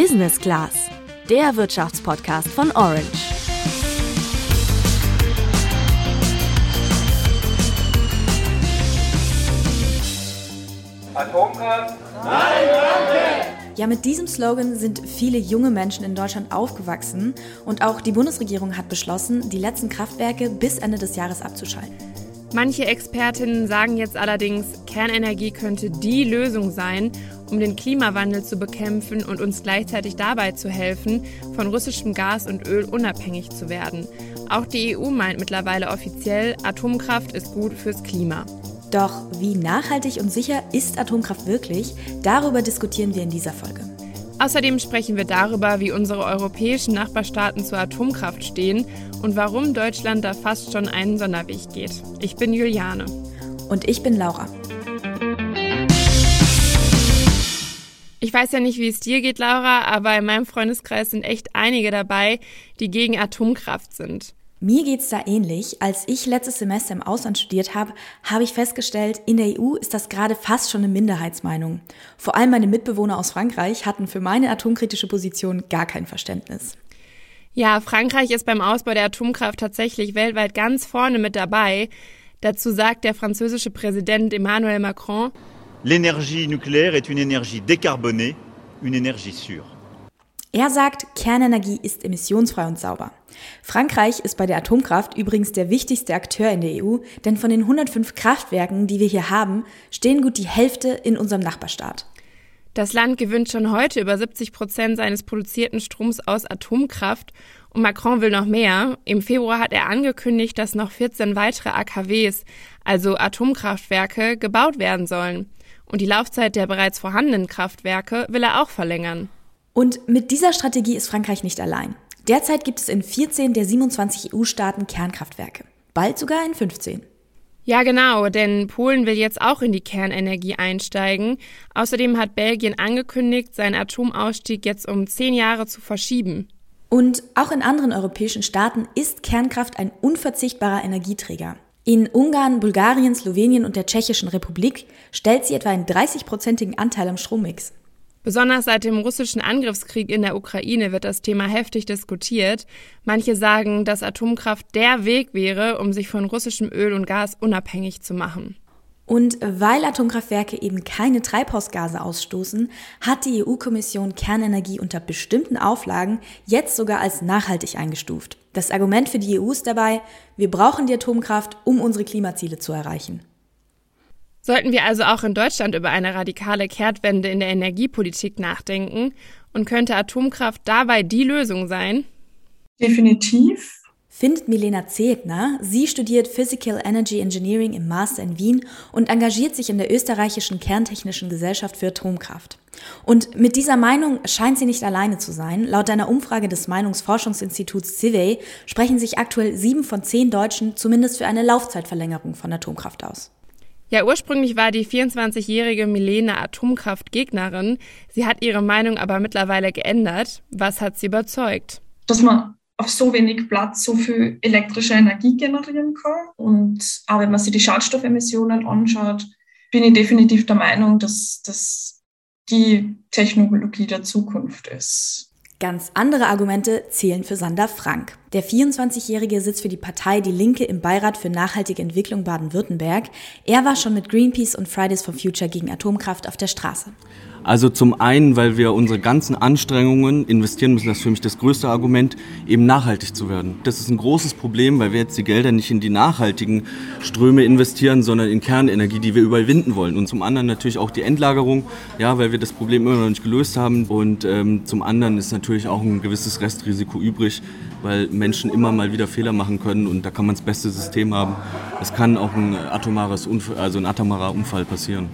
Business Class, der Wirtschaftspodcast von Orange. Atomkraft? Nein, danke! Ja, mit diesem Slogan sind viele junge Menschen in Deutschland aufgewachsen und auch die Bundesregierung hat beschlossen, die letzten Kraftwerke bis Ende des Jahres abzuschalten. Manche Expertinnen sagen jetzt allerdings, Kernenergie könnte die Lösung sein, um den Klimawandel zu bekämpfen und uns gleichzeitig dabei zu helfen, von russischem Gas und Öl unabhängig zu werden. Auch die EU meint mittlerweile offiziell, Atomkraft ist gut fürs Klima. Doch wie nachhaltig und sicher ist Atomkraft wirklich? Darüber diskutieren wir in dieser Folge. Außerdem sprechen wir darüber, wie unsere europäischen Nachbarstaaten zur Atomkraft stehen und warum Deutschland da fast schon einen Sonderweg geht. Ich bin Juliane. Und ich bin Laura. Ich weiß ja nicht, wie es dir geht, Laura, aber in meinem Freundeskreis sind echt einige dabei, die gegen Atomkraft sind. Mir geht's da ähnlich. Als ich letztes Semester im Ausland studiert habe, habe ich festgestellt, in der EU ist das gerade fast schon eine Minderheitsmeinung. Vor allem meine Mitbewohner aus Frankreich hatten für meine atomkritische Position gar kein Verständnis. Ja, Frankreich ist beim Ausbau der Atomkraft tatsächlich weltweit ganz vorne mit dabei. Dazu sagt der französische Präsident Emmanuel Macron, L'énergie nucléaire est une énergie décarbonée, une énergie sûre. Er sagt, Kernenergie ist emissionsfrei und sauber. Frankreich ist bei der Atomkraft übrigens der wichtigste Akteur in der EU, denn von den 105 Kraftwerken, die wir hier haben, stehen gut die Hälfte in unserem Nachbarstaat. Das Land gewinnt schon heute über 70 Prozent seines produzierten Stroms aus Atomkraft und Macron will noch mehr. Im Februar hat er angekündigt, dass noch 14 weitere AKWs, also Atomkraftwerke, gebaut werden sollen. Und die Laufzeit der bereits vorhandenen Kraftwerke will er auch verlängern. Und mit dieser Strategie ist Frankreich nicht allein. Derzeit gibt es in 14 der 27 EU-Staaten Kernkraftwerke. Bald sogar in 15. Ja, genau, denn Polen will jetzt auch in die Kernenergie einsteigen. Außerdem hat Belgien angekündigt, seinen Atomausstieg jetzt um zehn Jahre zu verschieben. Und auch in anderen europäischen Staaten ist Kernkraft ein unverzichtbarer Energieträger. In Ungarn, Bulgarien, Slowenien und der Tschechischen Republik stellt sie etwa einen 30-prozentigen Anteil am Strommix. Besonders seit dem russischen Angriffskrieg in der Ukraine wird das Thema heftig diskutiert. Manche sagen, dass Atomkraft der Weg wäre, um sich von russischem Öl und Gas unabhängig zu machen. Und weil Atomkraftwerke eben keine Treibhausgase ausstoßen, hat die EU-Kommission Kernenergie unter bestimmten Auflagen jetzt sogar als nachhaltig eingestuft. Das Argument für die EU ist dabei, wir brauchen die Atomkraft, um unsere Klimaziele zu erreichen. Sollten wir also auch in Deutschland über eine radikale Kehrtwende in der Energiepolitik nachdenken und könnte Atomkraft dabei die Lösung sein? Definitiv. Findet Milena Zegner. Sie studiert Physical Energy Engineering im Master in Wien und engagiert sich in der österreichischen Kerntechnischen Gesellschaft für Atomkraft. Und mit dieser Meinung scheint sie nicht alleine zu sein. Laut einer Umfrage des Meinungsforschungsinstituts CIVEY sprechen sich aktuell sieben von zehn Deutschen zumindest für eine Laufzeitverlängerung von Atomkraft aus. Ja, ursprünglich war die 24-jährige Milena Atomkraftgegnerin. Sie hat ihre Meinung aber mittlerweile geändert. Was hat sie überzeugt? Dass man auf so wenig Platz so viel elektrische Energie generieren kann. Und auch wenn man sich die Schadstoffemissionen anschaut, bin ich definitiv der Meinung, dass das die Technologie der Zukunft ist. Ganz andere Argumente zählen für Sander Frank. Der 24-Jährige sitzt für die Partei Die Linke im Beirat für nachhaltige Entwicklung Baden-Württemberg. Er war schon mit Greenpeace und Fridays for Future gegen Atomkraft auf der Straße. Also zum einen, weil wir unsere ganzen Anstrengungen investieren müssen, das ist für mich das größte Argument, eben nachhaltig zu werden. Das ist ein großes Problem, weil wir jetzt die Gelder nicht in die nachhaltigen Ströme investieren, sondern in Kernenergie, die wir überwinden wollen. Und zum anderen natürlich auch die Endlagerung, ja, weil wir das Problem immer noch nicht gelöst haben. Und ähm, zum anderen ist natürlich auch ein gewisses Restrisiko übrig, weil Menschen immer mal wieder Fehler machen können und da kann man das beste System haben. Es kann auch ein atomares Unfall, also ein atomarer Unfall passieren.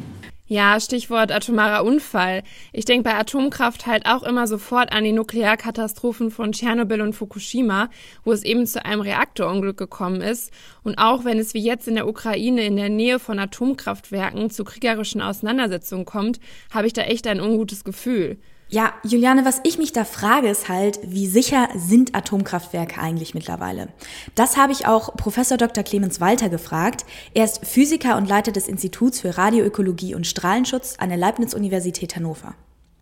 Ja, Stichwort atomarer Unfall. Ich denke bei Atomkraft halt auch immer sofort an die Nuklearkatastrophen von Tschernobyl und Fukushima, wo es eben zu einem Reaktorunglück gekommen ist. Und auch wenn es wie jetzt in der Ukraine in der Nähe von Atomkraftwerken zu kriegerischen Auseinandersetzungen kommt, habe ich da echt ein ungutes Gefühl. Ja, Juliane, was ich mich da frage, ist halt, wie sicher sind Atomkraftwerke eigentlich mittlerweile? Das habe ich auch Professor Dr. Clemens Walter gefragt. Er ist Physiker und Leiter des Instituts für Radioökologie und Strahlenschutz an der Leibniz-Universität Hannover.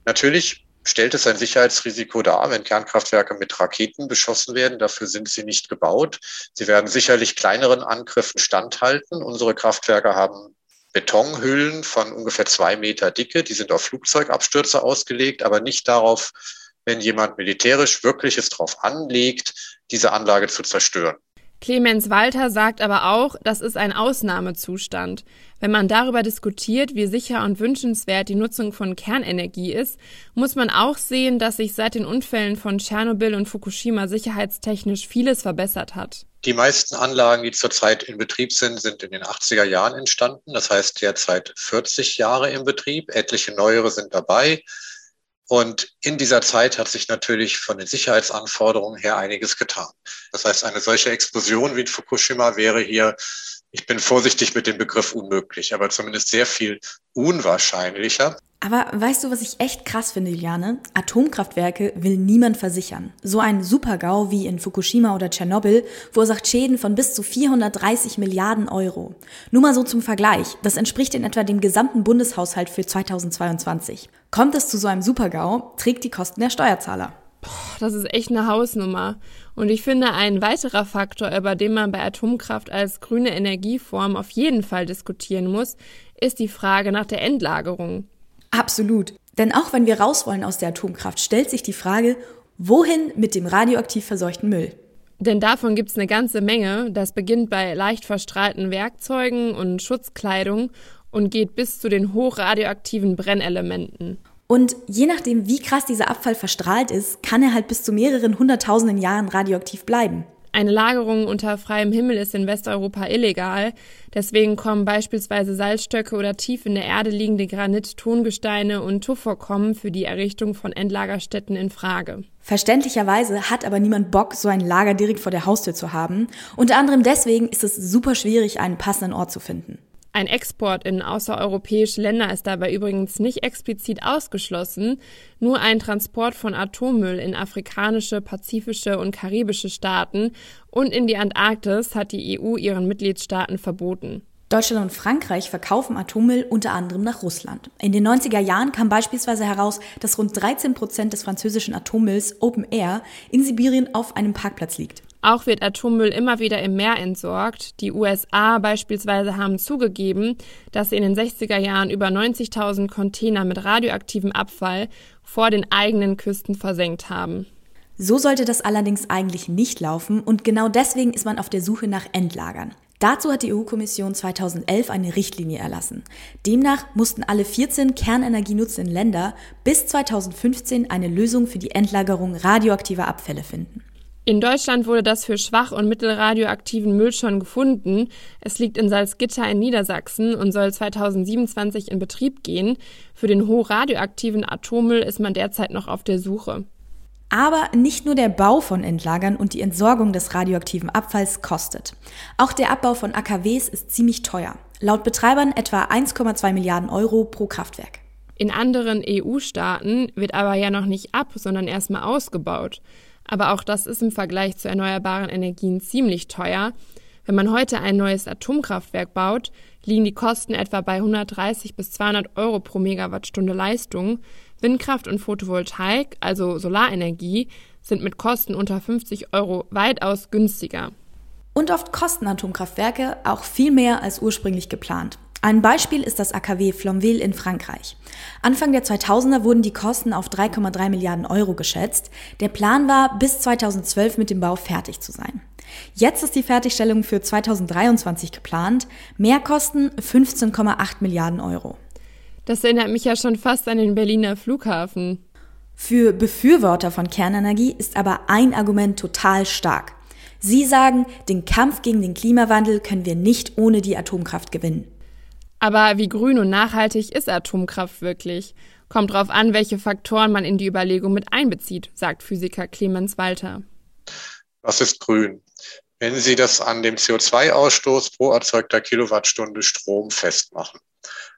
Natürlich stellt es ein Sicherheitsrisiko dar, wenn Kernkraftwerke mit Raketen beschossen werden. Dafür sind sie nicht gebaut. Sie werden sicherlich kleineren Angriffen standhalten. Unsere Kraftwerke haben Betonhüllen von ungefähr zwei Meter Dicke. Die sind auf Flugzeugabstürze ausgelegt, aber nicht darauf, wenn jemand militärisch wirklich es drauf anlegt, diese Anlage zu zerstören. Clemens Walter sagt aber auch, das ist ein Ausnahmezustand. Wenn man darüber diskutiert, wie sicher und wünschenswert die Nutzung von Kernenergie ist, muss man auch sehen, dass sich seit den Unfällen von Tschernobyl und Fukushima sicherheitstechnisch vieles verbessert hat. Die meisten Anlagen, die zurzeit in Betrieb sind, sind in den 80er Jahren entstanden. Das heißt derzeit 40 Jahre im Betrieb. Etliche neuere sind dabei. Und in dieser Zeit hat sich natürlich von den Sicherheitsanforderungen her einiges getan. Das heißt, eine solche Explosion wie in Fukushima wäre hier, ich bin vorsichtig mit dem Begriff unmöglich, aber zumindest sehr viel unwahrscheinlicher. Aber weißt du, was ich echt krass finde, Juliane? Atomkraftwerke will niemand versichern. So ein Supergau wie in Fukushima oder Tschernobyl verursacht Schäden von bis zu 430 Milliarden Euro. Nur mal so zum Vergleich. Das entspricht in etwa dem gesamten Bundeshaushalt für 2022. Kommt es zu so einem Supergau, trägt die Kosten der Steuerzahler. Boah, das ist echt eine Hausnummer. Und ich finde, ein weiterer Faktor, über den man bei Atomkraft als grüne Energieform auf jeden Fall diskutieren muss, ist die Frage nach der Endlagerung. Absolut. Denn auch wenn wir raus wollen aus der Atomkraft, stellt sich die Frage, wohin mit dem radioaktiv verseuchten Müll? Denn davon gibt es eine ganze Menge. Das beginnt bei leicht verstrahlten Werkzeugen und Schutzkleidung und geht bis zu den hochradioaktiven Brennelementen. Und je nachdem, wie krass dieser Abfall verstrahlt ist, kann er halt bis zu mehreren hunderttausenden Jahren radioaktiv bleiben. Eine Lagerung unter freiem Himmel ist in Westeuropa illegal. Deswegen kommen beispielsweise Salzstöcke oder tief in der Erde liegende Granit, Tongesteine und Tuffvorkommen für die Errichtung von Endlagerstätten in Frage. Verständlicherweise hat aber niemand Bock, so ein Lager direkt vor der Haustür zu haben. Unter anderem deswegen ist es super schwierig, einen passenden Ort zu finden. Ein Export in außereuropäische Länder ist dabei übrigens nicht explizit ausgeschlossen. Nur ein Transport von Atommüll in afrikanische, pazifische und karibische Staaten und in die Antarktis hat die EU ihren Mitgliedstaaten verboten. Deutschland und Frankreich verkaufen Atommüll unter anderem nach Russland. In den 90er Jahren kam beispielsweise heraus, dass rund 13 Prozent des französischen Atommülls Open Air in Sibirien auf einem Parkplatz liegt. Auch wird Atommüll immer wieder im Meer entsorgt. Die USA beispielsweise haben zugegeben, dass sie in den 60er Jahren über 90.000 Container mit radioaktivem Abfall vor den eigenen Küsten versenkt haben. So sollte das allerdings eigentlich nicht laufen und genau deswegen ist man auf der Suche nach Endlagern. Dazu hat die EU-Kommission 2011 eine Richtlinie erlassen. Demnach mussten alle 14 Kernenergie nutzenden Länder bis 2015 eine Lösung für die Endlagerung radioaktiver Abfälle finden. In Deutschland wurde das für schwach und mittelradioaktiven Müll schon gefunden. Es liegt in Salzgitter in Niedersachsen und soll 2027 in Betrieb gehen. Für den hochradioaktiven Atommüll ist man derzeit noch auf der Suche. Aber nicht nur der Bau von Endlagern und die Entsorgung des radioaktiven Abfalls kostet. Auch der Abbau von AKWs ist ziemlich teuer. Laut Betreibern etwa 1,2 Milliarden Euro pro Kraftwerk. In anderen EU-Staaten wird aber ja noch nicht ab, sondern erstmal ausgebaut. Aber auch das ist im Vergleich zu erneuerbaren Energien ziemlich teuer. Wenn man heute ein neues Atomkraftwerk baut, liegen die Kosten etwa bei 130 bis 200 Euro pro Megawattstunde Leistung. Windkraft und Photovoltaik, also Solarenergie, sind mit Kosten unter 50 Euro weitaus günstiger. Und oft kosten Atomkraftwerke auch viel mehr als ursprünglich geplant. Ein Beispiel ist das AKW Flonville in Frankreich. Anfang der 2000er wurden die Kosten auf 3,3 Milliarden Euro geschätzt. Der Plan war, bis 2012 mit dem Bau fertig zu sein. Jetzt ist die Fertigstellung für 2023 geplant. Mehrkosten 15,8 Milliarden Euro. Das erinnert mich ja schon fast an den Berliner Flughafen. Für Befürworter von Kernenergie ist aber ein Argument total stark. Sie sagen, den Kampf gegen den Klimawandel können wir nicht ohne die Atomkraft gewinnen. Aber wie grün und nachhaltig ist Atomkraft wirklich? Kommt drauf an, welche Faktoren man in die Überlegung mit einbezieht, sagt Physiker Clemens Walter. Was ist grün? Wenn Sie das an dem CO2-Ausstoß pro erzeugter Kilowattstunde Strom festmachen.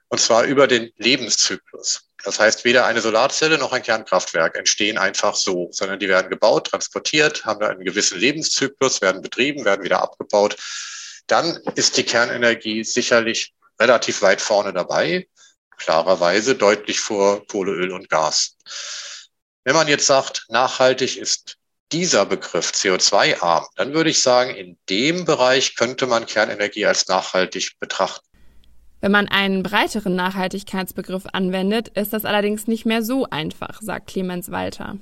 Und zwar über den Lebenszyklus. Das heißt, weder eine Solarzelle noch ein Kernkraftwerk entstehen einfach so, sondern die werden gebaut, transportiert, haben einen gewissen Lebenszyklus, werden betrieben, werden wieder abgebaut. Dann ist die Kernenergie sicherlich relativ weit vorne dabei, klarerweise deutlich vor Kohle, Öl und Gas. Wenn man jetzt sagt, nachhaltig ist dieser Begriff CO2-arm, dann würde ich sagen, in dem Bereich könnte man Kernenergie als nachhaltig betrachten. Wenn man einen breiteren Nachhaltigkeitsbegriff anwendet, ist das allerdings nicht mehr so einfach, sagt Clemens Walter.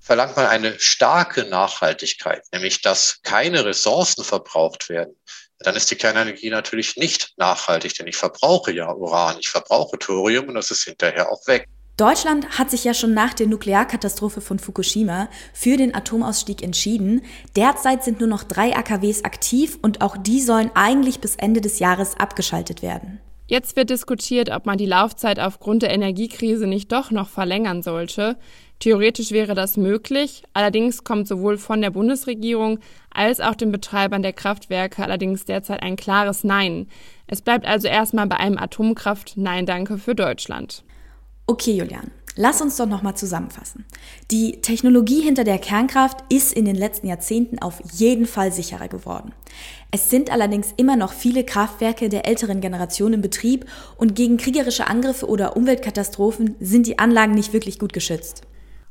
Verlangt man eine starke Nachhaltigkeit, nämlich dass keine Ressourcen verbraucht werden, dann ist die Kernenergie natürlich nicht nachhaltig, denn ich verbrauche ja Uran, ich verbrauche Thorium und das ist hinterher auch weg. Deutschland hat sich ja schon nach der Nuklearkatastrophe von Fukushima für den Atomausstieg entschieden. Derzeit sind nur noch drei AKWs aktiv und auch die sollen eigentlich bis Ende des Jahres abgeschaltet werden. Jetzt wird diskutiert, ob man die Laufzeit aufgrund der Energiekrise nicht doch noch verlängern sollte. Theoretisch wäre das möglich, allerdings kommt sowohl von der Bundesregierung als auch den Betreibern der Kraftwerke allerdings derzeit ein klares Nein. Es bleibt also erstmal bei einem Atomkraft-Nein-Danke für Deutschland. Okay, Julian, lass uns doch nochmal zusammenfassen. Die Technologie hinter der Kernkraft ist in den letzten Jahrzehnten auf jeden Fall sicherer geworden. Es sind allerdings immer noch viele Kraftwerke der älteren Generation in Betrieb und gegen kriegerische Angriffe oder Umweltkatastrophen sind die Anlagen nicht wirklich gut geschützt.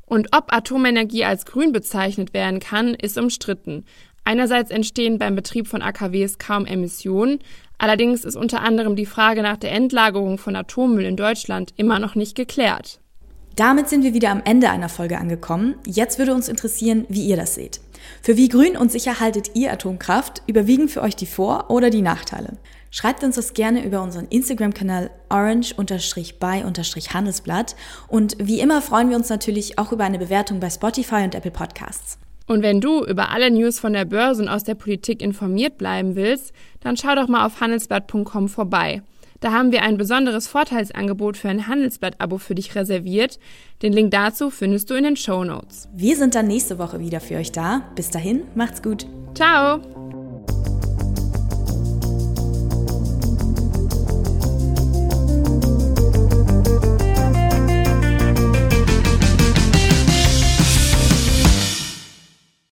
Und ob Atomenergie als grün bezeichnet werden kann, ist umstritten. Einerseits entstehen beim Betrieb von AKWs kaum Emissionen, allerdings ist unter anderem die Frage nach der Endlagerung von Atommüll in Deutschland immer noch nicht geklärt. Damit sind wir wieder am Ende einer Folge angekommen. Jetzt würde uns interessieren, wie ihr das seht. Für wie grün und sicher haltet ihr Atomkraft? Überwiegen für euch die Vor- oder die Nachteile? Schreibt uns das gerne über unseren Instagram-Kanal orange-by-handelsblatt. Und wie immer freuen wir uns natürlich auch über eine Bewertung bei Spotify und Apple Podcasts. Und wenn du über alle News von der Börse und aus der Politik informiert bleiben willst, dann schau doch mal auf handelsblatt.com vorbei. Da haben wir ein besonderes Vorteilsangebot für ein Handelsblatt-Abo für dich reserviert. Den Link dazu findest du in den Show Notes. Wir sind dann nächste Woche wieder für euch da. Bis dahin, macht's gut. Ciao!